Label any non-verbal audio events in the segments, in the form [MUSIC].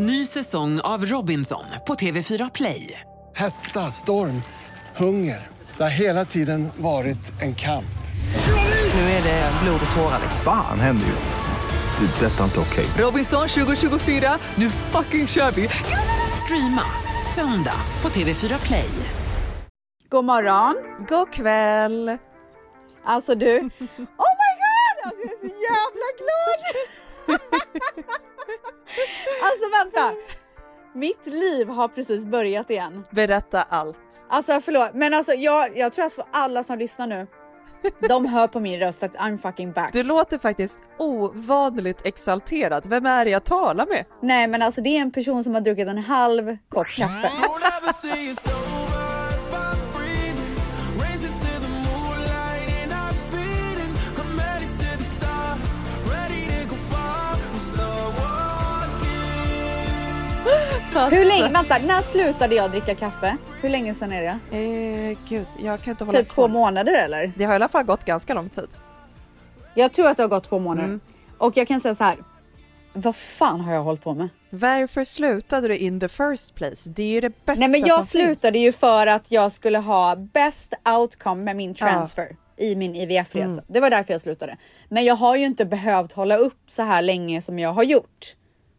Ny säsong av Robinson på TV4 Play. Hetta, storm, hunger. Det har hela tiden varit en kamp. Nu är det blod och tårar. Fan händer just nu. Det. är Detta är inte okej. Robinson 2024, nu fucking kör vi! Streama söndag på TV4 Play. God morgon. God kväll. Alltså du, oh my god! Alltså jag är så jävla glad! [LAUGHS] [LAUGHS] alltså vänta. Mitt liv har precis börjat igen. Berätta allt. Alltså förlåt, men alltså jag, jag tror att för alla som lyssnar nu, de hör på min röst att I'm fucking back. Du låter faktiskt ovanligt exalterad. Vem är det jag talar med? Nej men alltså det är en person som har druckit en halv kopp kaffe. Hur länge, vänta, när slutade jag dricka kaffe? Hur länge sedan är det? Eh, gud, jag kan inte hålla Typ två månader eller? Det har i alla fall gått ganska lång tid. Jag tror att det har gått två månader. Mm. Och jag kan säga så här. Vad fan har jag hållit på med? Varför slutade du in the first place? Det är ju det bästa Nej men jag som slutade ju för att jag skulle ha best outcome med min transfer i min IVF-resa. Mm. Det var därför jag slutade. Men jag har ju inte behövt hålla upp så här länge som jag har gjort.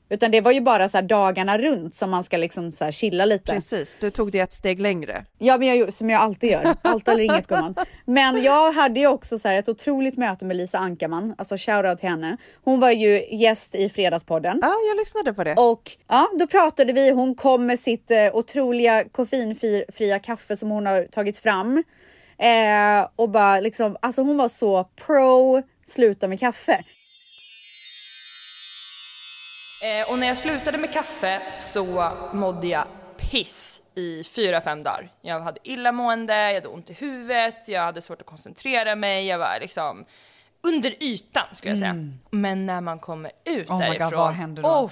Utan det var ju bara så här dagarna runt som man ska liksom så här chilla lite. Precis, du tog det ett steg längre. Ja, men jag, som jag alltid gör. Allt eller inget gumman. Men jag hade ju också så här ett otroligt möte med Lisa Ankarman, alltså shoutout till henne. Hon var ju gäst i Fredagspodden. Ja, jag lyssnade på det. Och ja, då pratade vi. Hon kom med sitt eh, otroliga koffeinfria kaffe som hon har tagit fram. Eh, och bara liksom, alltså hon var så pro sluta med kaffe. Eh, och när jag slutade med kaffe så mådde jag piss i fyra, fem dagar. Jag hade illamående, jag hade ont i huvudet, jag hade svårt att koncentrera mig, jag var liksom under ytan skulle jag säga. Men när man kommer ut Oh my God, därifrån, vad händer då? oh,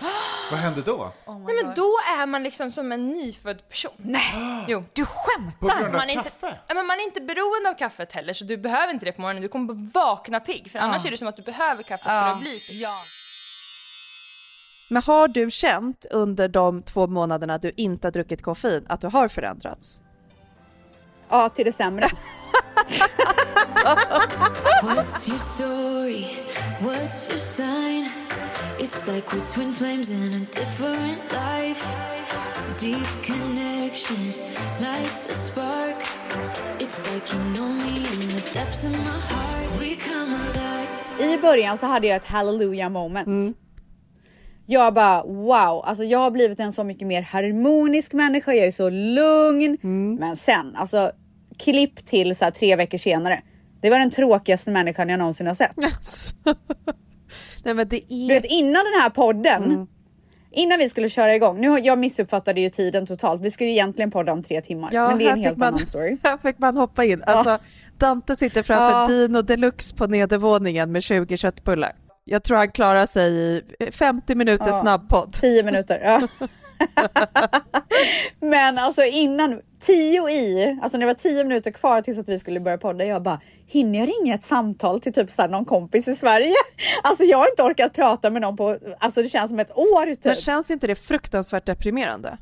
Vad hände då? nej men då är man liksom som en nyfödd person. Nej! [GASPS] Jo. Du skämtar? På grund av Man är, inte, kaffe? ja, men man är inte beroende av kaffet heller så du behöver inte det på morgonen, du kommer bara vakna pigg. För annars är det som att du behöver kaffe för att bli pigg. Ja. Men har du känt under de två månaderna du inte har druckit koffein att du har förändrats? Ja, till det sämre. [LAUGHS] What's your story? What's your sign? It's like we're twin flames in a different life. Deep connection lights a spark. It's like you know me in the depths of my heart. We come alive. I början så hade jag ett hallelujah moment. Jag bara wow, alltså jag har blivit en så mycket mer harmonisk människa. Jag är så lugn. Men sen alltså klipp till så här tre veckor senare. Det var den tråkigaste människan jag någonsin har sett. [LAUGHS] Nej men det Du är... vet innan den här podden. Innan vi skulle köra igång. Nu har- jag missuppfattade ju tiden totalt. Vi skulle egentligen podda om tre timmar. men det är en helt man, annan story. [LAUGHS] Här fick man hoppa in. Alltså, Dante sitter framför Ja. Dino Deluxe på nedervåningen med 20 köttbullar. Jag tror han klarar sig i 50 minuter Ja. snabbpodd. 10 minuter. Ja. [LAUGHS] Men alltså innan, 10 i, alltså när det var 10 minuter kvar tills att vi skulle börja podda, jag bara, hinner jag ringa ett samtal till typ så här någon kompis i Sverige? [LAUGHS] Alltså jag har inte orkat prata med någon på, alltså det känns som ett år typ. Men känns inte det fruktansvärt deprimerande?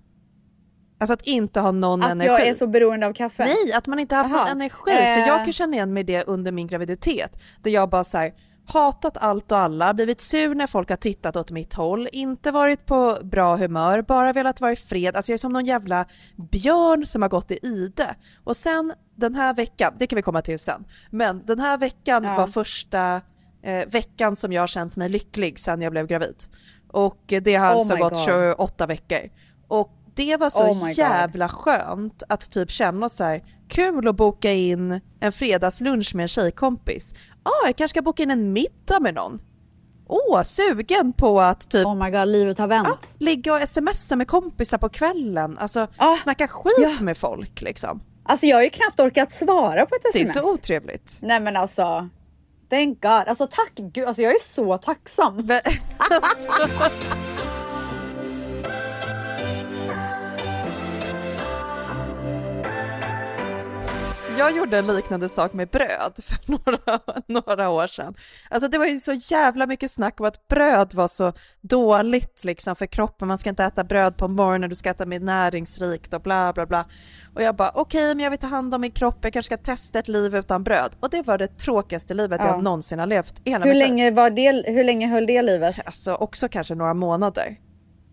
Alltså att inte ha någon att energi. jag är så beroende av kaffe. Nej, att man inte haft Jaha. någon energi. För Eh. jag kan känna igen mig det under min graviditet. Där jag bara så här, hatat allt och alla, blivit sur när folk har tittat åt mitt håll, inte varit på bra humör, bara velat vara i fred. Alltså jag är som någon jävla björn som har gått i ide. Och sen den här veckan, det kan vi komma till sen, men den här veckan Ja. var första eh, veckan som jag har känt mig lycklig sedan jag blev gravid. Och det har Oh alltså gått God. 28 veckor. Och det var så Oh jävla skönt att typ känna så här, kul att boka in en fredagslunch med en tjejkompis. Ja, ah, jag kanske ska boka in en middag med någon. Åh, sugen på att typ Oh my god, livet har vänt. ja, ligga och smsa med kompisar på kvällen. Alltså Ah, snacka skit ja. med folk liksom. Alltså jag har ju knappt orkat svara på ett Det är sms. så otrevligt. Nej men alltså, thank god. Alltså tack gud, alltså jag är så tacksam. [LAUGHS] [LAUGHS] Jag gjorde en liknande sak med bröd för [LAUGHS] några, några år sedan. Alltså det var ju så jävla mycket snack om att bröd var så dåligt liksom för kroppen. Man ska inte äta bröd på morgonen, du ska äta mer näringsrikt och bla bla bla. Och jag bara okej, okay, men jag vill ta hand om min kropp, jag kanske ska testa ett liv utan bröd. Och det var det tråkigaste livet Ja. jag någonsin har levt. Hur länge, var det, hur länge höll det livet? Alltså också kanske några månader.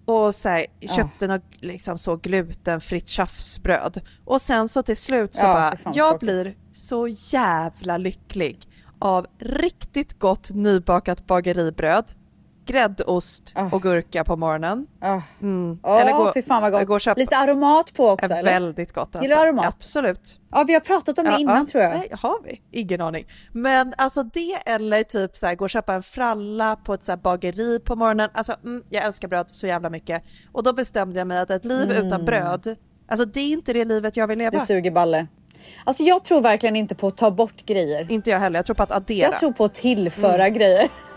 Och så här, köpte något liksom så glutenfritt tjafsbröd. Och sen så till slut så Ja, bara, fan, jag tråkigt. blir så jävla lycklig av riktigt gott nybakat bageribröd, gräddost Ah. och gurka på morgonen. Åh, Mm. oh, fy fan vad gå gott. köpa- Lite aromat på också eller? väldigt gott alltså. Gillar aromat? Absolut. Ja, vi har pratat om det Ja, innan ja. tror jag. Nej, har vi? Ingen aning. Men alltså det eller typ så här, gå och köpa en fralla på ett så här bageri på morgonen. Alltså mm, jag älskar bröd så jävla mycket. Och då bestämde jag mig att ett liv utan bröd, alltså det är inte det livet jag vill leva. Mm. Det suger balle. Alltså jag tror verkligen inte på att ta bort grejer. Inte jag heller, jag tror på att addera. Jag tror på att tillföra Mm. grejer.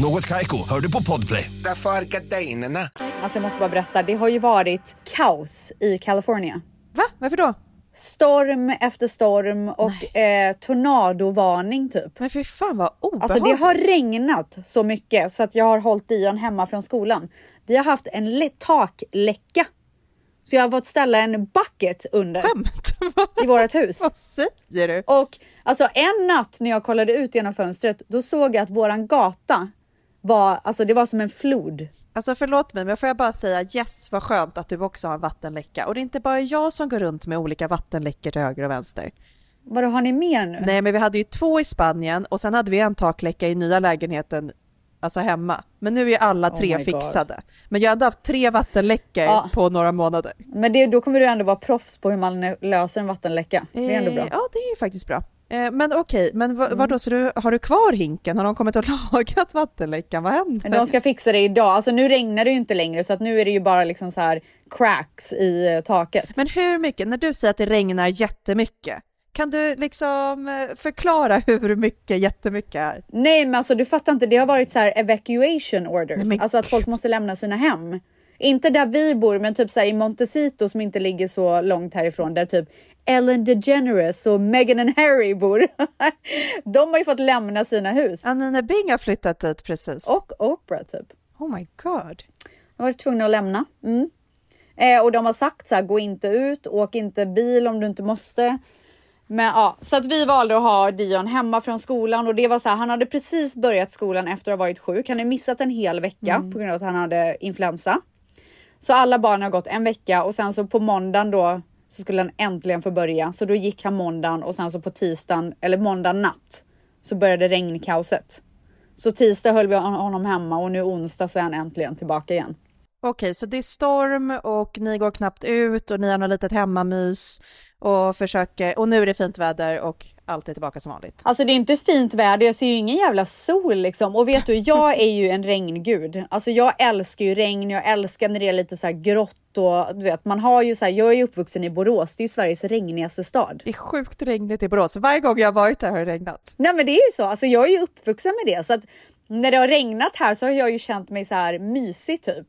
Något Kaiko, hör du på Podplay. Därför är gardinerna. Alltså jag måste bara berätta, det har ju varit kaos i California. Va? Varför då? Storm efter storm och eh, tornadovarning typ. Men fy fan vad obehagligt. Alltså det har regnat så mycket så att jag har hållit Dion hemma från skolan. Vi har haft en takläcka. Så jag har fått ställa en bucket under Skämt? [LAUGHS] i vårt hus. vad säger du? Och alltså en natt när jag kollade ut genom fönstret, då såg jag att våran gata var, alltså det var som en flod. Alltså förlåt mig, men får jag bara säga yes vad skönt att du också har en vattenläcka. Och det är inte bara jag som går runt med olika vattenläckor till höger och vänster. Vadå, har ni mer nu? Nej, men vi hade ju två i Spanien och sen hade vi en takläcka i nya lägenheten, alltså hemma. Men nu är ju alla Oh tre God. fixade. Men jag hade haft tre vattenläckor Ja. på några månader. Men det, då kommer du ändå vara proffs på hur man löser en vattenläcka. Det är ändå bra. Eh, Ja, det är ju faktiskt bra. Eh, Men okej, men Mm. vad, vadå, så du, har du kvar hinken? Har de kommit och [LAUGHS] lagat vattenläckan? Vad händer? Men de ska fixa det idag. Alltså nu regnar det ju inte längre så att nu är det ju bara liksom så här cracks i eh, taket. Men hur mycket, när du säger att det regnar jättemycket, kan du liksom eh, förklara [LAUGHS] hur mycket jättemycket är? Nej men alltså du fattar inte, det har varit så här evacuation orders. Nej, men alltså att folk måste lämna sina hem. Inte där vi bor men typ så här i Montecito som inte ligger så långt härifrån där typ Ellen DeGeneres och Meghan and Harry bor. [LAUGHS] De har ju fått lämna sina hus. Anina Bing har flyttat dit precis. Och Oprah typ. Oh my god. De varit tvungna att lämna. Mm. Eh, och de har sagt så här, gå inte ut, åk inte bil om du inte måste. Men ja, så att vi valde att ha Dion hemma från skolan och det var så här, han hade precis börjat skolan efter att ha varit sjuk. Han hade missat en hel vecka på grund av att han hade influensa. Så alla barn har gått en vecka och sen så på måndagen då så skulle han äntligen få börja. Så då gick han måndagen och sen så på tisdagen eller måndag natt så började regnkaoset. Så tisdag höll vi honom hemma och nu onsdag så är han äntligen tillbaka igen. Okej, så det är storm och ni går knappt ut och ni har något litet hemmamys och försöker, och nu är det fint väder och allt är tillbaka som vanligt. Alltså det är inte fint väder, jag ser ju ingen jävla sol liksom. Och vet du, jag är ju en regngud. Alltså jag älskar ju regn, jag älskar när det är lite så här grått och du vet, man har ju så här, jag är uppvuxen i Borås, det är ju Sveriges regnigaste stad. Det är sjukt regnigt i Borås. Varje gång jag har varit där har det regnat. Nej men det är ju så, alltså jag är ju uppvuxen med det. Så att när det har regnat här så har jag ju känt mig så här mysig typ.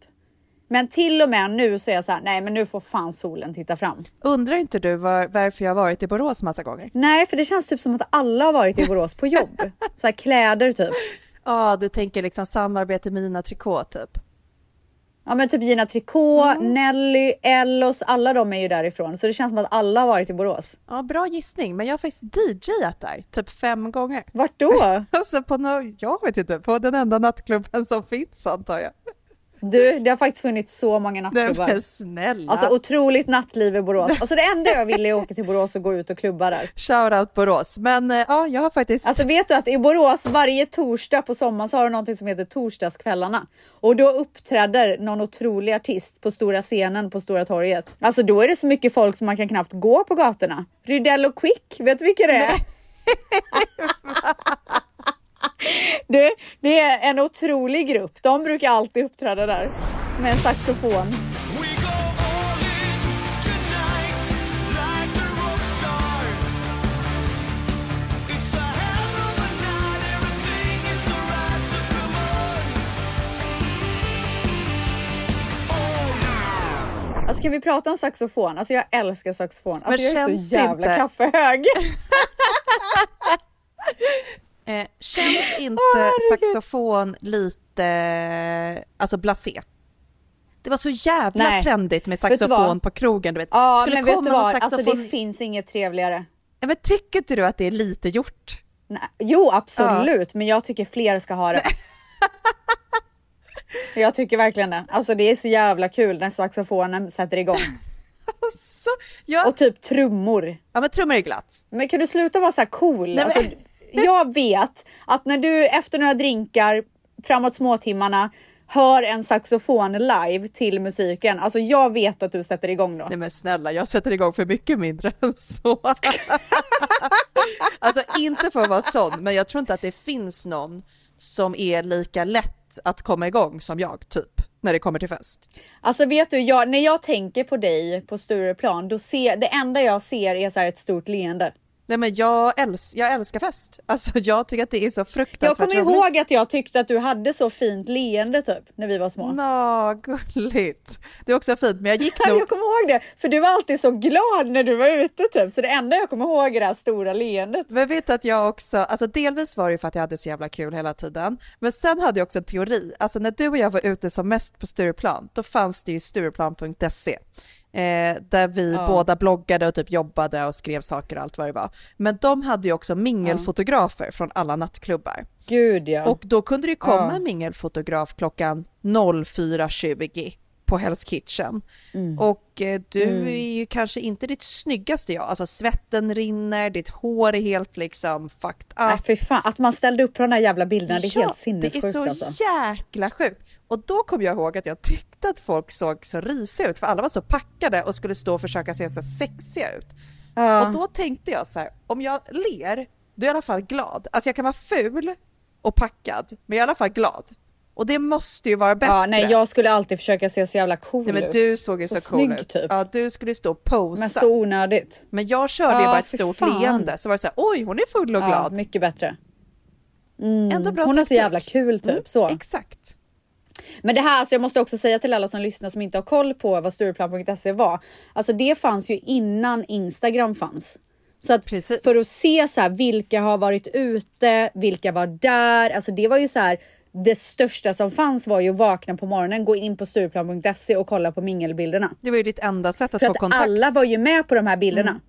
Men till och med nu så är jag så här, nej men nu får fan solen titta fram. Undrar inte du var, varför jag har varit i Borås massa gånger? Nej, för det känns typ som att alla har varit i Borås på jobb. [LAUGHS] Så här kläder typ. Ja, du tänker liksom samarbete Mina Trikå typ. Ja men typ Gina Tricot, Mm. Nelly, Ellos, alla de är ju därifrån. Så det känns som att alla har varit i Borås. Ja, bra gissning, men jag har faktiskt DJat där, typ fem gånger. Vart då? [LAUGHS] Alltså på no jag vet inte, på den enda nattklubben som finns antar jag. Du, det har faktiskt funnits så många Nej nattklubbar. men snälla! Alltså otroligt nattliv i Borås. Alltså det enda jag ville är att åka till Borås och gå ut och klubba där. Shoutout Borås. Men eh, ja, jag har faktiskt... Alltså vet du att i Borås varje torsdag på sommaren så har de någonting som heter torsdagskvällarna. Och då uppträder någon otrolig artist på stora scenen på Stora torget. Alltså då är det så mycket folk som man kan knappt gå på gatorna. Rydell och Quick, vet du vilka det är? [LAUGHS] [LAUGHS] Du, det är en otrolig grupp. De brukar alltid uppträda där med en saxofon. Alltså kan vi prata om saxofon? Alltså jag älskar saxofon. Alltså Men jag är så jävla inte- kaffehög. [LAUGHS] Eh, känns inte herregud. saxofon lite, alltså blasé? Det var så jävla Nej. trendigt med Vet du saxofon på krogen, du vet. Ja, Skulle men vet komma du någon vad? Alltså saxofon- det finns inget trevligare. Ja, Men tycker inte du att det är lite gjort? Nej. Jo, absolut, men jag tycker fler ska ha det. [LAUGHS] jag tycker verkligen det. Alltså det är så jävla kul när saxofonen sätter igång. [LAUGHS] Så, ja, Och typ trummor. ja men trummor är glatt. Men kan du sluta vara så här cool? men- Alltså, jag vet att när du efter några drinkar framåt småtimmarna hör en saxofon live till musiken. Alltså jag vet att du sätter igång då. Nej men snälla, jag sätter igång för mycket mindre [LAUGHS] än så. [LAUGHS] alltså inte för att vara sån, men jag tror inte att det finns någon som är lika lätt att komma igång som jag, typ, när det kommer till fest. Alltså vet du, jag, när jag tänker på dig på Stureplan, då ser det enda jag ser är så här ett stort leende. Nej men jag, äls jag älskar fest. Alltså [LAUGHS] jag tycker att det är så Jag fruktansvärt kommer roligt. ihåg att jag tyckte att du hade så fint leende typ när vi var små. Nå, gulligt. Det är också fint, men jag gick [LAUGHS] nog... Jag kommer ihåg det, för du var alltid så glad när du var ute typ. Så det enda jag kommer ihåg är det här stora leendet. Men vet att jag också, alltså delvis var det ju för att jag hade så jävla kul hela tiden, men sen hade jag också en teori. Alltså när du och jag var ute som mest på Stureplan, då fanns det ju stureplan.se. Eh, där vi Ja. båda bloggade och typ jobbade och skrev saker och allt vad det var. Men de hade ju också mingelfotografer från alla nattklubbar. Gud ja. Och då kunde det komma Ja. en mingelfotograf klockan 04.20 på Hell's Kitchen. Mm. Och eh, du är ju kanske inte ditt snyggaste jag, alltså svetten rinner, ditt hår är helt liksom fucked up. Nej fy fan, att man ställde upp på de här jävla bilderna, det är Ja, helt sinnessjukt Det är så alltså. jäkla sjukt. Och då kom jag ihåg att jag tyckte att folk såg så risiga ut, för alla var så packade och skulle stå och försöka se så sexiga ut. Ja. Och då tänkte jag så här, om jag ler, då är jag i alla fall glad. Alltså jag kan vara ful och packad, men jag är i alla fall glad. Och det måste ju vara bättre. Ja, nej, jag skulle alltid försöka se så jävla cool Nej, men du såg ju så, snygg cool ut. typ. Ja, du skulle stå och posa. Men så onödigt. Men jag körde ju Ja, bara ett stort fan. leende, så var det så här, oj hon är full och Ja, glad. mycket bättre. Ändå bra Hon har så jävla kul typ Mm, så. Exakt. Men det här, alltså jag måste också säga till alla som lyssnar som inte har koll på vad Stureplan.se var. Alltså det fanns ju innan Instagram fanns. Så att Precis. för att se så här, vilka har varit ute, vilka var där. Alltså det var ju så här. Det största som fanns var ju att vakna på morgonen, gå in på Stureplan.se och kolla på mingelbilderna. Det var ju ditt enda sätt att För få att kontakt. alla var ju med på de här bilderna. Mm.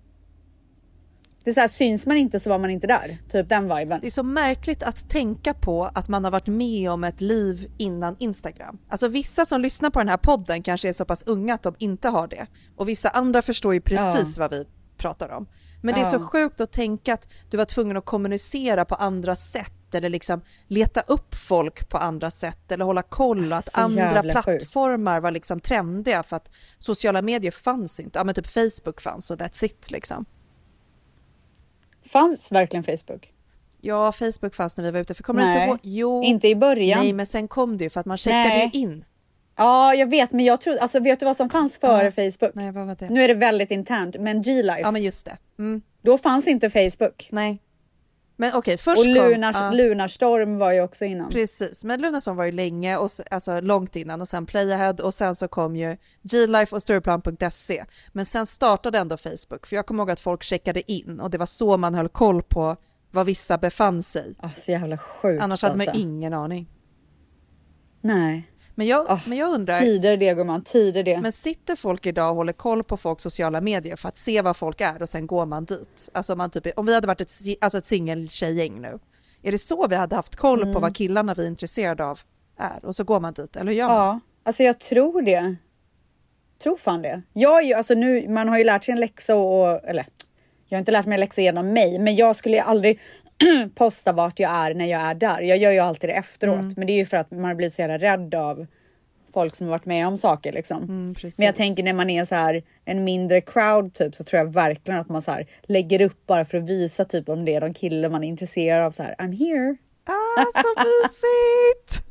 Det är så här, syns man inte så var man inte där. Typ den viben. Det är så märkligt att tänka på att man har varit med om ett liv innan Instagram. Alltså vissa som lyssnar på den här podden kanske är så pass unga att de inte har det. Och vissa andra förstår ju precis vad vi pratar om. Men det är så Ja. sjukt att tänka att du var tvungen att kommunicera på andra sätt eller liksom leta upp folk på andra sätt eller hålla koll och att Så andra jävla sjukt. plattformar var liksom trendiga för att sociala medier fanns inte. Ja men typ Facebook fanns och that's it liksom. Fanns verkligen Facebook? Ja, Facebook fanns när vi var ute, för kommer Nej, inte ihåg? Jo. inte i början. Nej, men sen kom det ju för att man checkade Nej. in. Ja, jag vet, men jag tror, alltså vet du vad som fanns före Facebook? Nej, vad var det? Nu är det väldigt internt, men G-Life, Ja, men just det. Mm, då fanns inte Facebook. nej. Men okej, först Och kom... Lunars, ja, Lunarstorm var ju också innan. Precis, men Lunarsson var ju länge, och, alltså långt innan och sen Playahead och sen så kom ju G-Life och Stureplan.se. Men sen startade ändå Facebook, för jag kommer ihåg att folk checkade in och det var så man höll koll på var vissa befann sig. Ah, så jävla sjukt Annars hade man alltså. ingen aning. Nej. Men jag, Ah, men jag undrar, Tider det gumman, tider det. men sitter folk idag och håller koll på folks sociala medier för att se vad folk är och sen går man dit? Alltså man typ, om vi hade varit ett, alltså ett singeltjejgäng nu, är det så vi hade haft koll Mm. på vad killarna vi är intresserade av är? Och så går man dit, eller hur gör man? Ja, alltså jag tror det. Tror fan det. Jag ju, alltså nu, man har ju lärt sig en läxa och, och eller jag har inte lärt mig en läxa genom mig, men jag skulle ju aldrig [CLEARS THROAT] posta vart jag är när jag är där. Jag gör ju alltid det efteråt, Mm. men det är ju för att man blivit så jävla rädd av folk som har varit med om saker liksom. Mm, men jag tänker när man är så här en mindre crowd typ så tror jag verkligen att man så här lägger upp bara för att visa typ om det är någon kille man är intresserad av så här I'm here. Ah, så [LAUGHS] mysigt!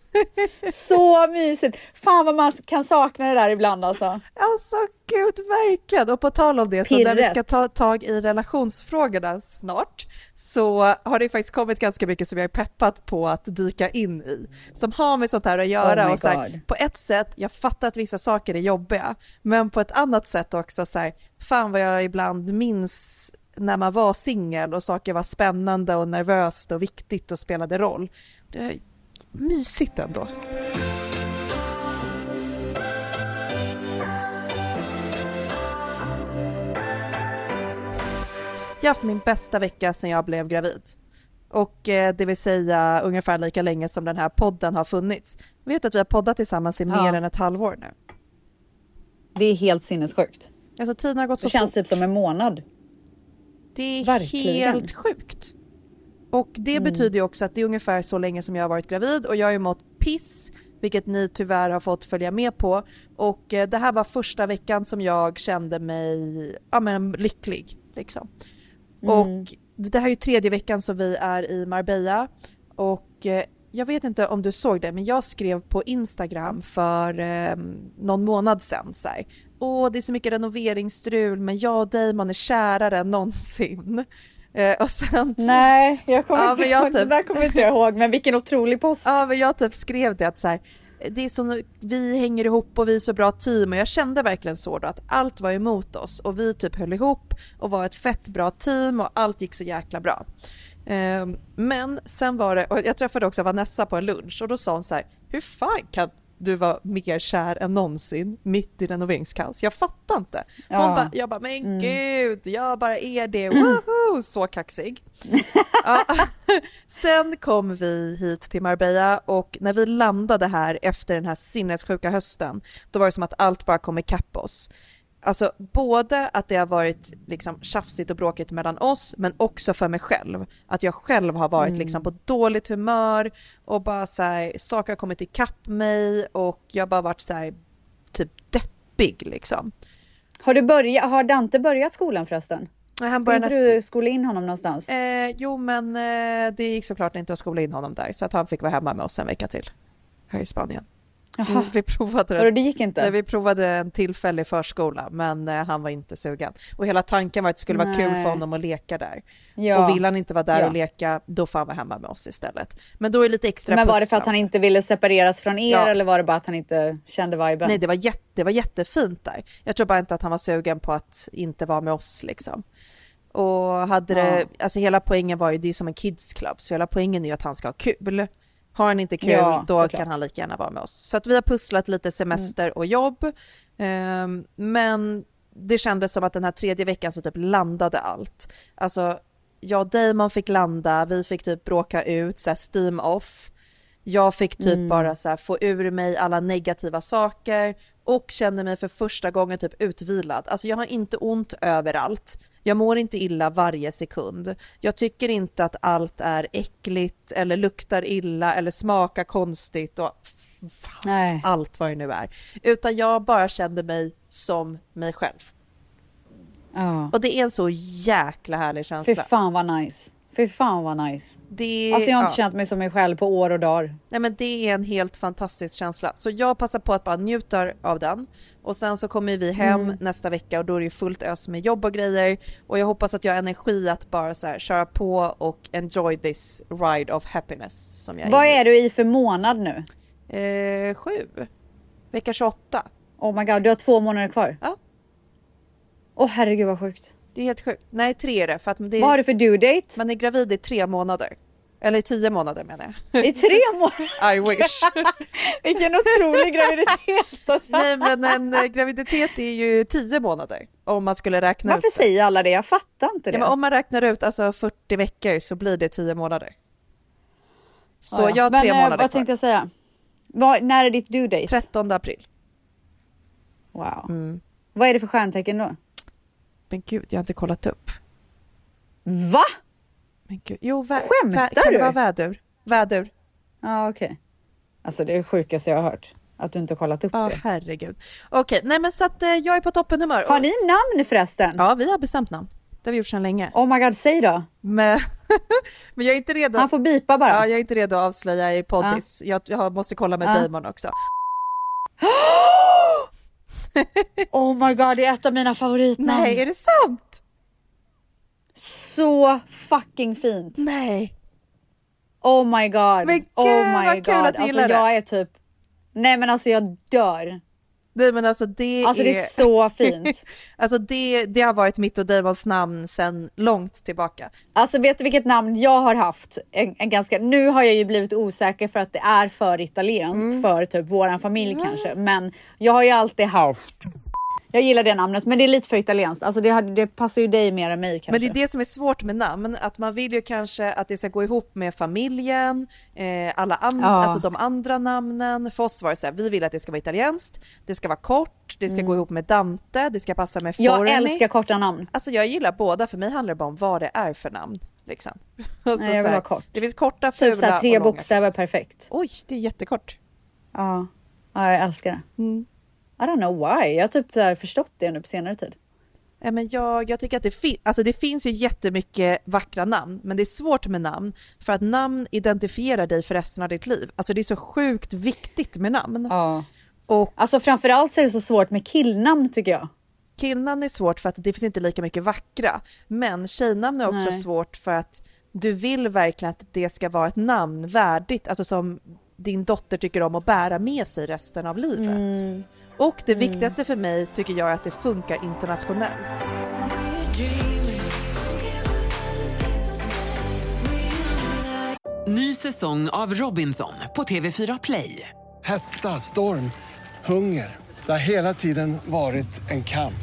Så mysigt! Fan vad man kan sakna det där ibland alltså. Alltså gud, verkligen! Och på tal om det, så när vi ska Pirret. ta tag i relationsfrågorna snart, så har det faktiskt kommit ganska mycket som jag är peppat på att dyka in i. Som har med sånt här att göra. Oh och så här, på ett sätt, jag fattar att vissa saker är jobbiga, men på ett annat sätt också så här, fan vad jag ibland minns när man var singel och saker var spännande och nervöst och viktigt och spelade roll. Det mysigt ändå. Jag har haft min bästa vecka sedan jag blev gravid. Och eh, det vill säga ungefär lika länge som den här podden har funnits. Vet att vi har poddat tillsammans i Ja. mer än ett halvår nu. Det är helt sinnessjukt. Alltså tiden har gått så Det känns typ som en månad. Det är Verkligen. helt sjukt. Och det Mm. betyder ju också att det är ungefär så länge som jag har varit gravid och jag har ju mått piss, vilket ni tyvärr har fått följa med på. Och eh, det här var första veckan som jag kände mig ja, men, lycklig. Liksom. Mm. Och det här är ju tredje veckan som vi är i Marbella och eh, jag vet inte om du såg det, men jag skrev på Instagram för eh, någon månad sedan så här. Åh, det är så mycket renoveringsstrul, men jag och Damon är kärare än någonsin. Eh, och sen... Nej, jag kommer Ja, inte jag ihåg. Det typ- där kommer inte jag ihåg, men vilken otrolig post. Ja, men jag typ skrev det att så här, det är som vi hänger ihop och vi är så bra team och jag kände verkligen så då att allt var emot oss och vi typ höll ihop och var ett fett bra team och allt gick så jäkla bra. Ehm, Men sen var det, och jag träffade också Vanessa på en lunch och då sa hon så här, hur fan kan du vara mer kär än någonsin mitt i renoveringskaos? Jag fattar inte. Hon Ja. bara, jag bara, men Mm. gud, jag bara är det, woho, så kaxig. [LAUGHS] Ja. Sen kom vi hit till Marbella och när vi landade här efter den här sinnessjuka hösten, då var det som att allt bara kom ikapp oss. Alltså både att det har varit liksom tjafsigt och bråkigt mellan oss, men också för mig själv. Att jag själv har varit Mm. liksom på dåligt humör och bara så här, saker har kommit ikapp mig och jag har bara varit så här, typ deppig liksom. Har, du börjat, har Dante börjat skolan förresten? Nej, Han Ska börjar inte du skola in honom någonstans? Eh, jo, men eh, det gick såklart inte att skola in honom där, så att han fick vara hemma med oss en vecka till här i Spanien. Jaha. Mm, vi provade det. det gick inte? Nej, vi provade en tillfällig förskola, men eh, han var inte sugen. Och hela tanken var att det skulle vara kul för honom att leka där. Ja. Och vill han inte vara där Ja. och leka, då får han vara hemma med oss istället. Men då är det lite extra Men var det för att han inte ville separeras från er Ja. eller var det bara att han inte kände viben? Nej, det var, jätte, det var jättefint där. Jag tror bara inte att han var sugen på att inte vara med oss liksom. Och hade det, alltså hela poängen var ju, det är ju som en kids club, så hela poängen är ju att han ska ha kul. Har han inte kul, Ja, då såklart. kan han lika gärna vara med oss. Så att vi har pusslat lite semester och jobb. Ehm, men det kändes som att den här tredje veckan så typ landade allt. Alltså, jag och Damon fick landa, vi fick typ bråka ut, så här steam off. Jag fick typ Mm. bara så här få ur mig alla negativa saker och kände mig för första gången typ utvilad. Alltså jag har inte ont överallt. Jag mår inte illa varje sekund. Jag tycker inte att allt är äckligt eller luktar illa eller smakar konstigt och fan, allt vad det nu är. Utan jag bara kände mig som mig själv. Ja. Och det är en så jäkla härlig Fy känsla. fan vad nice. Fy fan vad nice. Det, Alltså jag har inte ja. känt mig som mig själv på år och dagar. Nej men det är en helt fantastisk känsla. Så jag passar på att bara njuta av den. Och sen så kommer vi hem Mm. nästa vecka och då är det fullt ös med jobb och grejer. Och jag hoppas att jag har energi att bara så här köra på och enjoy this ride of happiness som jag Vad är du i för månad nu? Eh, sju. Vecka 28. Oh my god, du har två månader kvar? Ja. Åh herregud vad sjukt. Det är helt sjukt. Nej tre är det för att det Vad har du för due date? man är gravid i tre månader. Eller i tio månader menar jag. I tre [LAUGHS] månader? I wish. [LAUGHS] Vilken otrolig graviditet alltså. Nej men en eh, graviditet är ju tio månader om man skulle räkna Varför ut det. säger alla det? Jag fattar inte det. Ja, men om man räknar ut alltså 40 veckor så blir det tio månader. Så Ja, ja. jag har tre eh, månader Vad kvar. tänkte jag säga? Vad, när är ditt due date? 13 april. Wow. Mm. Vad är det för stjärntecken då? Men gud, jag har inte kollat upp. Va? Men gud. Jo, vä- Skämtar vä- kan du? det vara vädur? Vädur. Ja, okej. Alltså det är det sjukaste jag har hört. Att du inte kollat upp Ja, det. herregud. Okej, nej men så att eh, jag är på toppenhumör. Har ni namn förresten? Ja, vi har bestämt namn. Det har vi gjort sedan länge. Oh my god, säg då. Men, [LAUGHS] men jag är inte redo. Han får bipa bara. Ja, jag är inte redo att avslöja i poddis. Jag, jag måste kolla med Ja. Damon också. [GASPS] [GASPS] [LAUGHS] oh my god, det är ett av mina favoritnamn. Nej, är det sant? Så fucking fint. Nej. Oh my god. Men gud, oh my vad kul god. att du alltså gillar det. jag är typ... Nej men alltså jag dör. Nej men alltså det Alltså är... det är så fint. [LAUGHS] alltså det, det har varit mitt och Damons namn sedan långt tillbaka. Alltså vet du vilket namn jag har haft? En, en ganska, nu har jag ju blivit osäker för att det är för italienskt Mm. för typ våran familj kanske. Men jag har ju alltid haft. Jag gillar det namnet men det är lite för italienskt. Alltså det, det passar ju dig mer än mig kanske. Men det är det som är svårt med namn, att man vill ju kanske att det ska gå ihop med familjen, eh, alla andra, Ja. alltså de andra namnen. För oss var det så här, vi vill att det ska vara italienskt, det ska vara kort, det ska gå ihop med Dante, det ska passa med Mm. jag Forni. älskar korta namn. Alltså jag gillar båda, för mig handlar det bara om vad det är för namn. Liksom. [LAUGHS] Alltså, Nej, jag vill så här, ha kort. Det finns korta, fula Typ såhär tre och bokstäver perfekt. Oj, det är jättekort. Ja, ja jag älskar det. Mm. I don't know why. Jag har typ förstått det nu på senare tid. Ja, men jag, jag tycker att det, fin- alltså det finns ju jättemycket vackra namn, men det är svårt med namn för att namn identifierar dig för resten av ditt liv. Alltså det är så sjukt viktigt med namn. Ja. Och Alltså framförallt så är det så svårt med killnamn tycker jag. killnamn är svårt för att det finns inte lika mycket vackra, men tjejnamn är också Nej. svårt för att du vill verkligen att det ska vara ett namn värdigt, alltså som din dotter tycker om att bära med sig resten av livet. Mm. Och det viktigaste för mig tycker jag är att det funkar internationellt. Ny säsong av Robinson på TV4 Play. Hetta, storm, hunger. Det har hela tiden varit en kamp.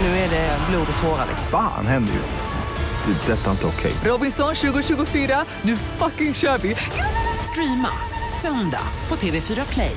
Nu är det blod och tårar. liksom. Fan händer just nu. Det. är Detta är inte okej. Robinson 2024, nu fucking kör vi! Streama söndag på TV4 Play.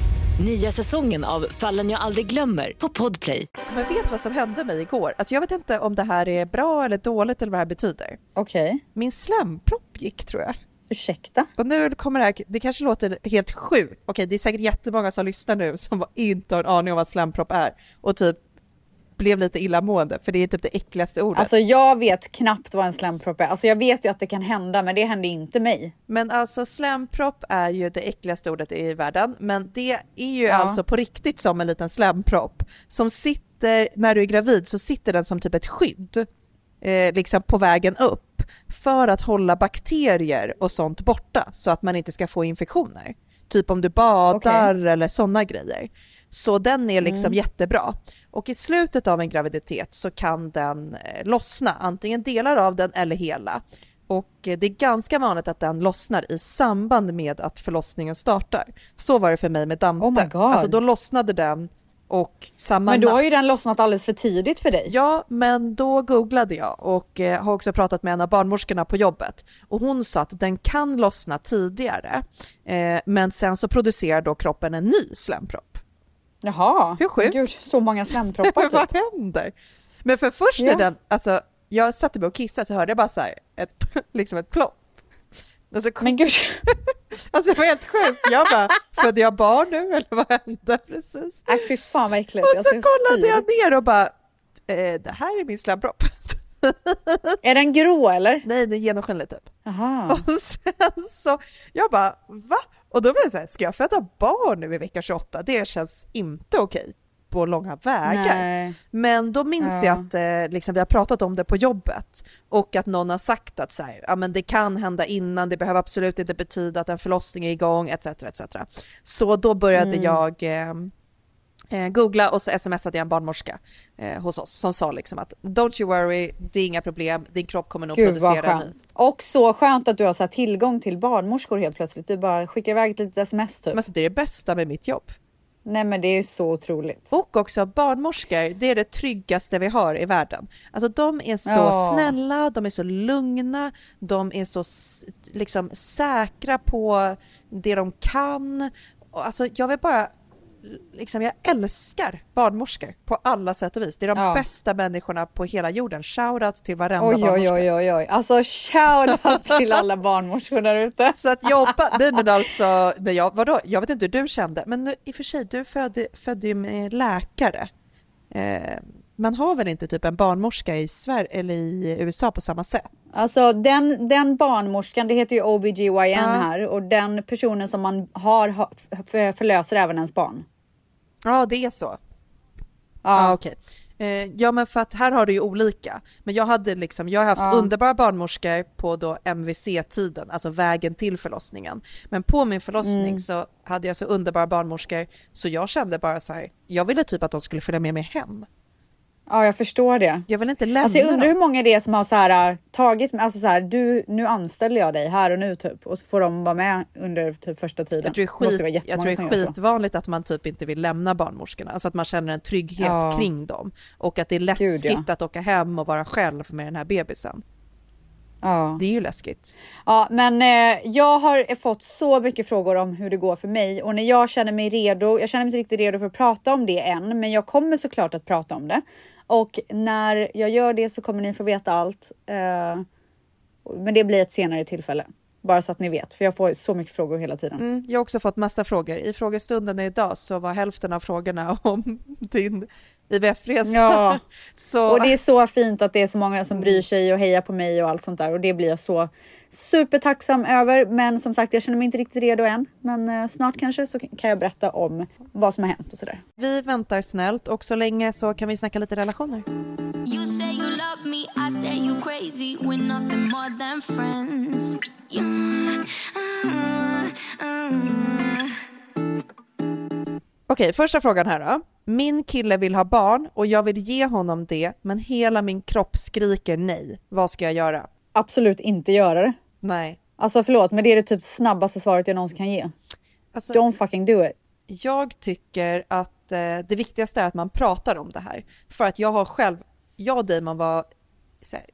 Nya säsongen av Fallen jag aldrig glömmer på Podplay. Men vet vad som hände mig igår? Alltså jag vet inte om det här är bra eller dåligt eller vad det här betyder. Okej, Min slempropp gick tror jag. ursäkta. Och nu kommer det här, det kanske låter helt sjukt. Okej, det är säkert jättemånga som lyssnar nu som inte har en aning om vad slempropp är och typ blev lite illamående för det är typ det äckligaste ordet. Alltså jag vet knappt vad en slempropp är. Alltså jag vet ju att det kan hända men det hände inte mig. Men alltså slempropp är ju det äckligaste ordet i världen, men det är ju Ja. alltså på riktigt som en liten slempropp som sitter, när du är gravid så sitter den som typ ett skydd, eh, liksom på vägen upp, för att hålla bakterier och sånt borta så att man inte ska få infektioner. Typ om du badar eller sådana grejer. Så den är liksom Mm. jättebra. Och i slutet av en graviditet så kan den eh, lossna, antingen delar av den eller hela. Och eh, det är ganska vanligt att den lossnar i samband med att förlossningen startar. Så var det för mig med Dante. Oh my God. Alltså då lossnade den och samma Men då natt- har ju den lossnat alldeles för tidigt för dig. Ja, men då googlade jag och eh, har också pratat med en av barnmorskorna på jobbet och hon sa att den kan lossna tidigare, eh, men sen så producerar då kroppen en ny slempropp. Jaha, Hur sjukt? Gud, så många slemproppar [LAUGHS] typ. Vad händer? Men för först när Ja. den, alltså jag satte mig och kissade så hörde jag bara så här, ett, [LAUGHS] liksom ett plopp. Och så kom, Men gud, [LAUGHS] alltså det var helt sjukt. Jag bara, födde jag barn nu eller vad hände precis? nej fy fan vad äckligt. Och så Alltså, jag kollade jag ner och bara, eh, det här är min slempropp. Är den grå eller? Nej, den är genomskinlig typ. Jaha. Och sen så, jag bara, va? Och då blev det så här, ska jag föda barn nu i vecka 28? Det känns inte okej på långa vägar. Nej. Men då minns Ja. jag att eh, liksom, vi har pratat om det på jobbet och att någon har sagt att så här, ja, men det kan hända innan, det behöver absolut inte betyda att en förlossning är igång, etc. etc. Så då började Mm. jag eh, eh, googla och så smsade jag en barnmorska eh, hos oss som sa liksom att don't you worry, det är inga problem, din kropp kommer nog Gud producera skönt. Och så skönt att du har så här tillgång till barnmorskor helt plötsligt. Du bara skickar iväg ett litet sms typ. Men så det är det bästa med mitt jobb. Nej men det är ju så otroligt. Och också barnmorskor, det är det tryggaste vi har i världen. Alltså de är så Ja. snälla, de är så lugna, de är så liksom säkra på det de kan. Alltså jag vill bara, liksom jag älskar barnmorskor på alla sätt och vis. Det är de Ja. bästa människorna på hela jorden. Shoutout till varenda Oj barnmorska. oj oj oj. Alltså shoutout till [LAUGHS] alla barnmorskor där ute. Så att jobba, nej men alltså, nej, jag, vadå, jag vet inte hur du kände, men nu, i och för sig, du födde, födde ju med läkare. Eh, man har väl inte typ en barnmorska i Sverige eller i USA på samma sätt? Alltså den, den barnmorskan, det heter ju OBGYN Ja. här och den personen som man har förlöser även ens barn. Ja, det är så. Ja, okej. Eh, ja, men för att här har du ju olika. Men jag hade liksom, jag har haft Ja. underbara barnmorskor på då MVC-tiden, alltså vägen till förlossningen. Men på min förlossning Mm. så hade jag så underbara barnmorskor så jag kände bara så här, jag ville typ att de skulle följa med mig hem. Ja, jag förstår det. Jag vill inte lämna Alltså jag undrar dem. hur många det är som har så här tagit, alltså så här, du, nu anställer jag dig här och nu typ och så får de vara med under typ första tiden. Jag tror, det är skit, jag tror det är skitvanligt att man typ inte vill lämna barnmorskorna, alltså att man känner en trygghet Ja. kring dem. Och att det är läskigt Gud, ja. att åka hem och vara själv med den här bebisen. Ja. Det är ju läskigt. Ja, men eh, jag har fått så mycket frågor om hur det går för mig och när jag känner mig redo, jag känner mig inte riktigt redo för att prata om det än, men jag kommer såklart att prata om det. Och när jag gör det så kommer ni få veta allt. Eh, men det blir ett senare tillfälle. Bara så att ni vet, för jag får så mycket frågor hela tiden. Mm, jag har också fått massa frågor. I frågestunden idag så var hälften av frågorna [LAUGHS] om din IVF-resa. Ja, [LAUGHS] så... och det är så fint att det är så många som bryr sig och hejar på mig och allt sånt där och det blir jag så supertacksam över. Men som sagt, jag känner mig inte riktigt redo än. Men eh, snart kanske så kan jag berätta om vad som har hänt och sådär. Vi väntar snällt och så länge så kan vi snacka lite relationer. You say you love me, I say you crazy. We're nothing more than friends. Yeah. Okej, första frågan här då. Min kille vill ha barn och jag vill ge honom det, men hela min kropp skriker nej. Vad ska jag göra? Absolut inte göra det. Nej. Alltså förlåt, men det är det typ snabbaste svaret jag någonsin kan ge. Alltså, Don't fucking do it. Jag tycker att eh, det viktigaste är att man pratar om det här. För att jag har själv, jag och Damon var här,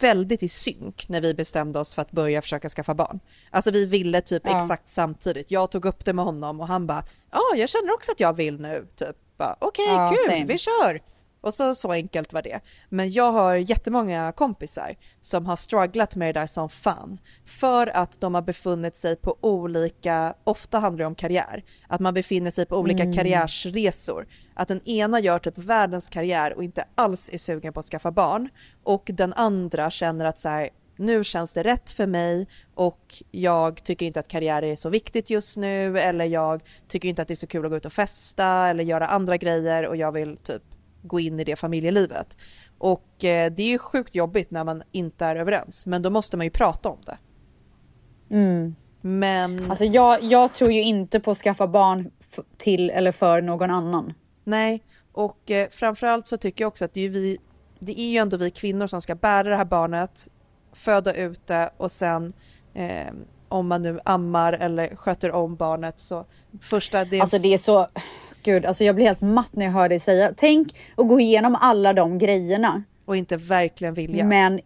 väldigt i synk när vi bestämde oss för att börja försöka skaffa barn. Alltså vi ville typ Ja. exakt samtidigt. Jag tog upp det med honom och han bara, ja jag känner också att jag vill nu. Typ bara, okej Ja, kul, same. vi kör. Och så, så enkelt var det. Men jag har jättemånga kompisar som har strugglat med det där som fan. För att de har befunnit sig på olika, ofta handlar det om karriär, att man befinner sig på olika Mm. karriärsresor. Att den ena gör typ världens karriär och inte alls är sugen på att skaffa barn. Och den andra känner att så här, nu känns det rätt för mig och jag tycker inte att karriär är så viktigt just nu eller jag tycker inte att det är så kul att gå ut och festa eller göra andra grejer och jag vill typ gå in i det familjelivet. Och eh, det är ju sjukt jobbigt när man inte är överens, men då måste man ju prata om det. Mm. Men Alltså jag, jag tror ju inte på att skaffa barn till eller för någon annan. nej, och eh, framförallt så tycker jag också att det är ju vi, det är ju ändå vi kvinnor som ska bära det här barnet, föda ut det och sen eh, om man nu ammar eller sköter om barnet så första det Alltså det är så, gud alltså jag blir helt matt när jag hör dig säga. Tänk att gå igenom alla de grejerna. och inte verkligen vilja. Men,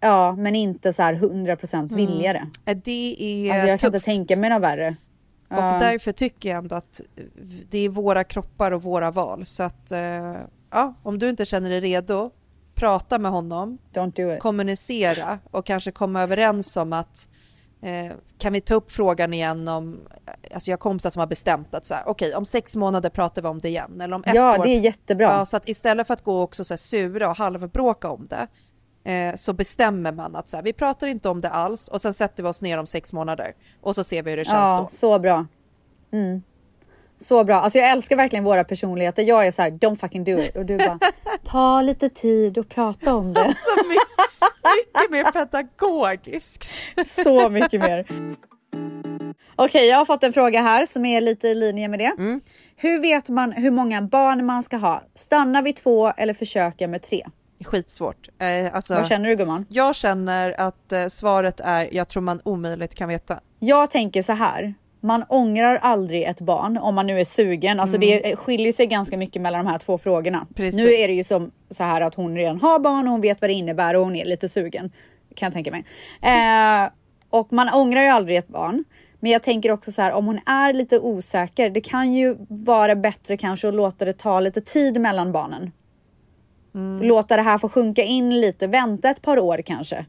ja, men inte så här 100% vilja det. Eh, Det är Alltså jag kan inte tänka mig något värre. Och Ja. därför tycker jag ändå att det är våra kroppar och våra val. Så att, eh, ja, om du inte känner dig redo, prata med honom, kommunicera och kanske komma överens om att eh, kan vi ta upp frågan igen om, alltså jag har kompisar som har bestämt att så här, okej om sex månader pratar vi om det igen eller om ett Ja, år. det är jättebra. Ja, så att istället för att gå också så här sura och halvbråka om det, eh, så bestämmer man att så här, vi pratar inte om det alls och sen sätter vi oss ner om sex månader och så ser vi hur det känns Ja, då. så bra. Mm. Så bra. Alltså jag älskar verkligen våra personligheter. Jag är så här, don't fucking do it. Och du bara, [LAUGHS] ta lite tid och prata om det. Så mycket, mycket mer pedagogiskt. Så mycket mer. Okej, jag har fått en fråga här som är lite i linje med det. Mm. Hur vet man hur många barn man ska ha? Stanna vid två eller försöka med tre? Skitsvårt. Eh, alltså, Vad känner du gumman? Jag känner att eh, svaret är, jag tror man omöjligt kan veta. Jag tänker så här. Man ångrar aldrig ett barn om man nu är sugen. Alltså det skiljer sig ganska mycket mellan de här två frågorna. Mm. Precis. Nu är det ju som så här att hon redan har barn och hon vet vad det innebär och hon är lite sugen. Kan jag tänka mig. Eh, och man ångrar ju aldrig ett barn. Men jag tänker också så här om hon är lite osäker. Det kan ju vara bättre kanske att låta det ta lite tid mellan barnen. Låta det här få sjunka in lite. Vänta ett par år kanske.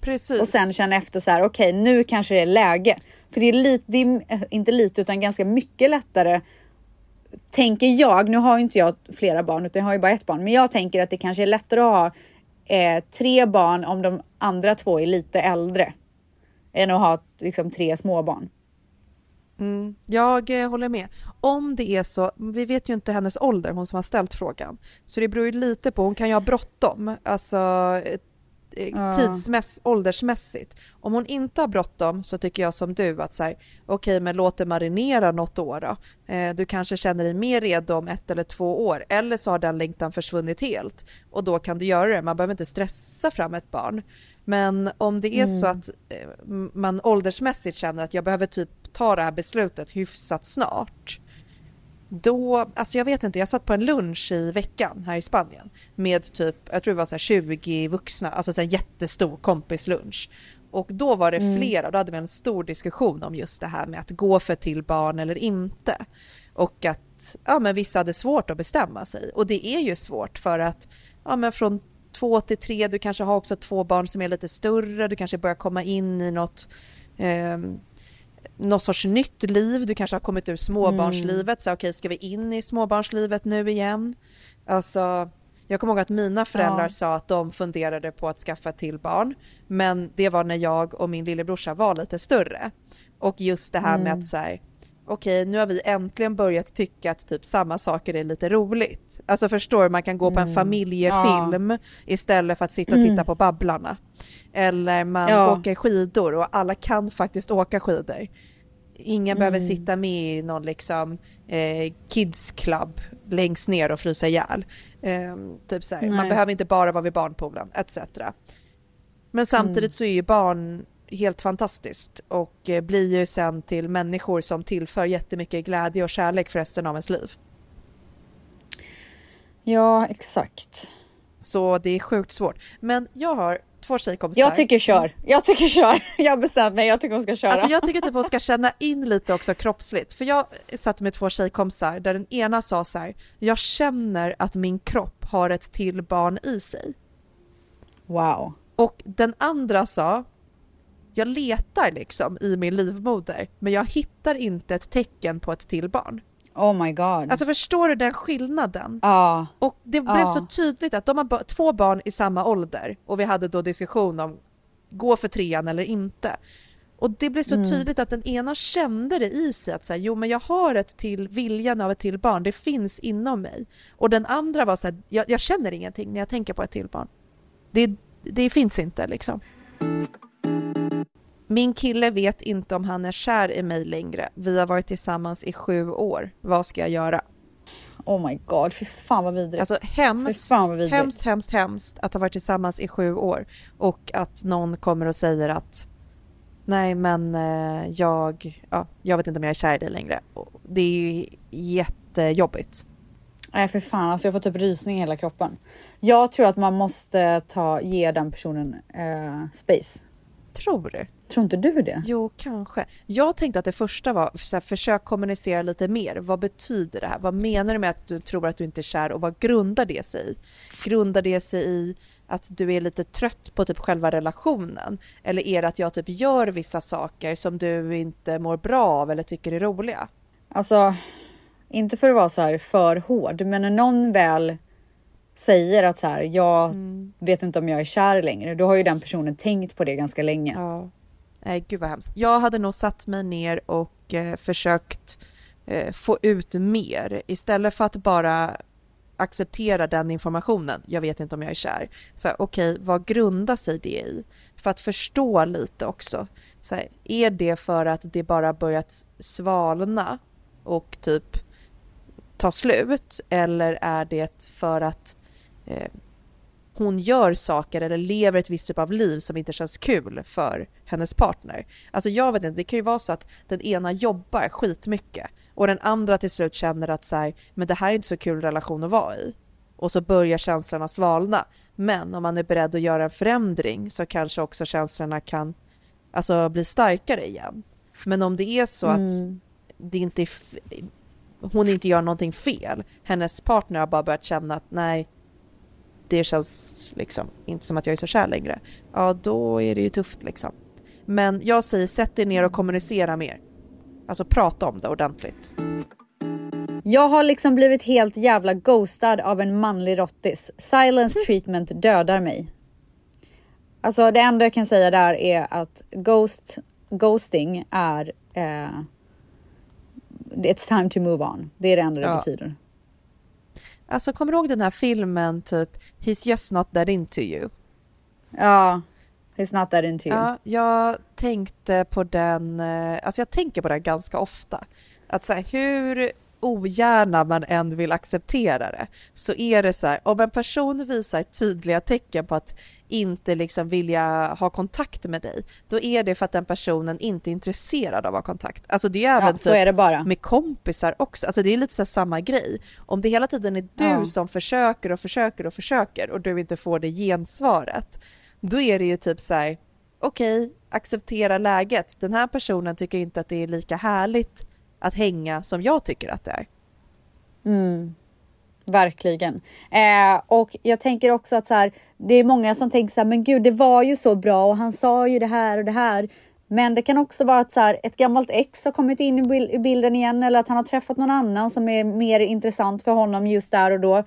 Precis. Och sen känna efter så här, okej nu kanske det är läge. För det är lite, det är, eh, inte lite utan ganska mycket lättare. Tänker jag, nu har ju inte jag flera barn utan jag har ju bara ett barn. Men jag tänker att det kanske är lättare att ha eh, tre barn om de andra två är lite äldre. Än att ha liksom tre småbarn. Mm, jag eh, håller med. Om det är så, vi vet ju inte hennes ålder, hon som har ställt frågan. Så det beror ju lite på, hon kan ju ha bråttom, alltså Ja. tidsmäss, åldersmässigt. Om hon inte har bråttom så tycker jag som du att så här, okej men låt det marinera något år då. Eh, du kanske känner dig mer redo om ett eller två år, eller så har den längtan försvunnit helt. Och då kan du göra det, man behöver inte stressa fram ett barn. Men om det är så Mm. att eh, man åldersmässigt känner att jag behöver typ ta det här beslutet hyfsat snart. Då, alltså jag vet inte, jag satt på en lunch i veckan här i Spanien med typ, jag tror det var så här 20 vuxna, alltså så här jättestor kompislunch. Och då var det Mm. flera, då hade vi en stor diskussion om just det här med att gå för till barn eller inte. Och att ja, men vissa hade svårt att bestämma sig. Och det är ju svårt för att ja, men från två till tre, du kanske har också två barn som är lite större, du kanske börjar komma in i något ehm, något sorts nytt liv, du kanske har kommit ur småbarnslivet, så okej ska vi in i småbarnslivet nu igen? Alltså, jag kommer ihåg att mina föräldrar Ja. sa att de funderade på att skaffa till barn, men det var när jag och min lillebrorsa var lite större. Och just det här med Mm. att så här, okej nu har vi äntligen börjat tycka att typ samma saker är lite roligt. Alltså förstår du, man kan gå på en Mm. familjefilm istället för att sitta och titta Mm. på Babblarna. Eller man Ja. åker skidor och alla kan faktiskt åka skidor. Ingen Mm. behöver sitta med i någon liksom eh, kids club längst ner och frysa ihjäl. Eh, typ så. Man behöver inte bara vara vid barnpoolen etc. Men samtidigt Mm. så är ju barn helt fantastiskt och eh, blir ju sen till människor som tillför jättemycket glädje och kärlek för resten av ens liv. Ja, exakt. Så det är sjukt svårt. Men jag har två tjejkompisar. Jag tycker kör. Jag tycker kör. [LAUGHS] Jag bestämt mig. Jag tycker hon ska köra. Alltså jag tycker typ hon ska känna in lite också kroppsligt. För jag satt med två tjejkompisar där den ena sa så här, jag känner att min kropp har ett till barn i sig. Wow. Och den andra sa, jag letar liksom i min livmoder, men jag hittar inte ett tecken på ett till barn. Oh my god. Alltså förstår du den skillnaden? ja. Och det blev Ja. så tydligt att de har två barn i samma ålder och vi hade då diskussion om gå för trean eller inte. Och det blev så Mm. tydligt att den ena kände det i sig att säga, jo men jag har ett till, viljan av ett till barn, det finns inom mig. Och den andra var så här, jag, jag känner ingenting när jag tänker på ett till barn. Det, det finns inte liksom. Min kille vet inte om han är kär i mig längre. Vi har varit tillsammans i sju år. Vad ska jag göra? Oh my god. Fy fan vad vidrigt. Alltså hemskt, vidrigt. hemskt, hemskt, hemskt att ha varit tillsammans i sju år och att någon kommer och säger att nej men eh, jag, ja, jag vet inte om jag är kär i dig längre. Det är ju jättejobbigt. Nej för fan, alltså jag får typ rysning i hela kroppen. Jag tror att man måste ta, ge den personen eh, space. Tror du? Tror inte du det? Jo, kanske. Jag tänkte att det första var så här, försök kommunicera lite mer. Vad betyder det här? Vad menar du med att du tror att du inte är kär och vad grundar det sig i? Grundar det sig i att du är lite trött på typ själva relationen? Eller är det att jag typ gör vissa saker som du inte mår bra av eller tycker är roliga? Alltså, inte för att vara så här för hård, men när någon väl säger att så här, jag Mm. vet inte om jag är kär längre. Då har ju den personen tänkt på det ganska länge. Ja. Nej, gud vad hemskt. Jag hade nog satt mig ner och eh, försökt eh, få ut mer istället för att bara acceptera den informationen. Jag vet inte om jag är kär. Så här, okej, vad grundar sig det i? För att förstå lite också. Så här, är det för att det bara börjat svalna och typ ta slut? Eller är det för att eh, hon gör saker eller lever ett visst typ av liv som inte känns kul för hennes partner. Alltså jag vet inte, det kan ju vara så att den ena jobbar skitmycket och den andra till slut känner att så här, men det här är inte så kul relation att vara i. Och så börjar känslorna svalna. Men om man är beredd att göra en förändring så kanske också känslorna kan alltså, bli starkare igen. Men om det är så att Mm. det inte är hon inte gör någonting fel, hennes partner har bara börjat känna att nej, det känns liksom inte som att jag är så kär längre. Ja, då är det ju tufft liksom. Men jag säger sätt er ner och kommunicera mer. Alltså prata om det ordentligt. Jag har liksom blivit helt jävla ghostad av en manlig rottis. Silence treatment dödar mig. Alltså det enda jag kan säga där är att ghost, ghosting är eh, It's time to move on. Det är det enda det Ja. betyder. Alltså kommer du ihåg den här filmen typ He's just not that into you? Ja, it's not that into you. Ja, jag tänkte på den, eh, alltså jag tänker på det ganska ofta. Att så här, hur ogärna man än vill acceptera det, så är det så här, om en person visar tydliga tecken på att inte liksom vilja ha kontakt med dig, då är det för att den personen inte är intresserad av att ha kontakt. Alltså det är Ja, även så är det bara. med kompisar också, alltså det är lite så samma grej. Om det hela tiden är du Ja. som försöker och försöker och försöker och du inte får det gensvaret, då är det ju typ så här, okej, acceptera läget. Den här personen tycker inte att det är lika härligt att hänga som jag tycker att det är. Mm, verkligen. Eh, och jag tänker också att så här, det är många som tänker så här, men gud, det var ju så bra och han sa ju det här och det här. Men det kan också vara att så här, ett gammalt ex har kommit in i, bil- i bilden igen eller att han har träffat någon annan som är mer intressant för honom just där och då.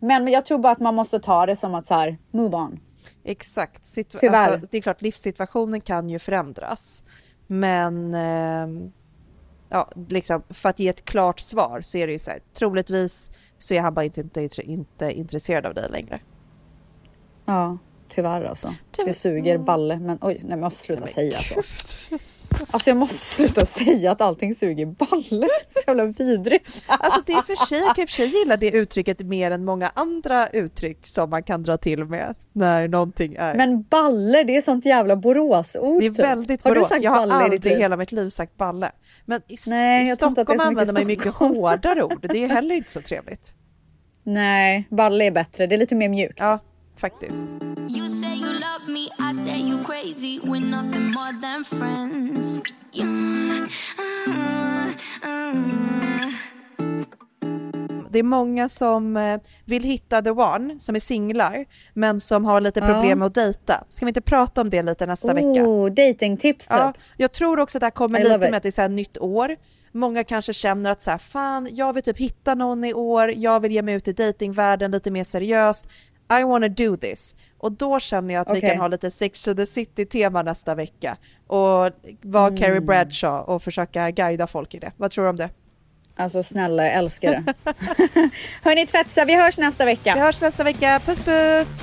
Men, jag tror bara att man måste ta det som att så här, move on. Exakt. Situ- Tyvärr. Alltså, det är klart, livssituationen kan ju förändras. Men ehm, ja, liksom, för att ge ett klart svar så är det ju så här, troligtvis så är han bara inte, inte, inte intresserad av dig längre. Ja, tyvärr alltså. Det suger balle. Men oj, nej men sluta säga så. Alltså jag måste sluta säga att allting suger balle. [LAUGHS] Så jävla vidrigt. Alltså det är för sig, jag kan i och för sig gilla det uttrycket mer än många andra uttryck som man kan dra till med när någonting är. Men balle, det är sånt jävla Boråsord. det är typ. väldigt Har du Borås. sagt Jag har aldrig i hela mitt liv sagt balle. Men i, Nej, i Stockholm använder man ju mycket hårdare ord. Det är heller inte så trevligt. [LAUGHS] Nej, balle är bättre. Det är lite mer mjukt. Ja, faktiskt. You say you love me, I say you crazy. We're nothing more than friends. Yeah. Uh, uh. Det är många som eh, vill hitta the one, som är singlar, men som har lite problem Ja. med att dejta. Ska vi inte prata om det lite nästa vecka? Oh, datingtips typ. Ja, jag tror också att det här kommer I lite med att det är så här nytt år. Många kanske känner att så här, fan, jag vill typ hitta någon i år, jag vill ge mig ut i datingvärlden lite mer seriöst. I wanna do this. Och då känner jag att vi Okej. kan ha lite Sex to the City-tema nästa vecka. Och vara Mm. Carrie Bradshaw och försöka guida folk i det. Vad tror du om det? Alltså snälla, jag älskar det. [LAUGHS] Hörni tvättisar, vi hörs nästa vecka. Vi hörs nästa vecka, puss puss!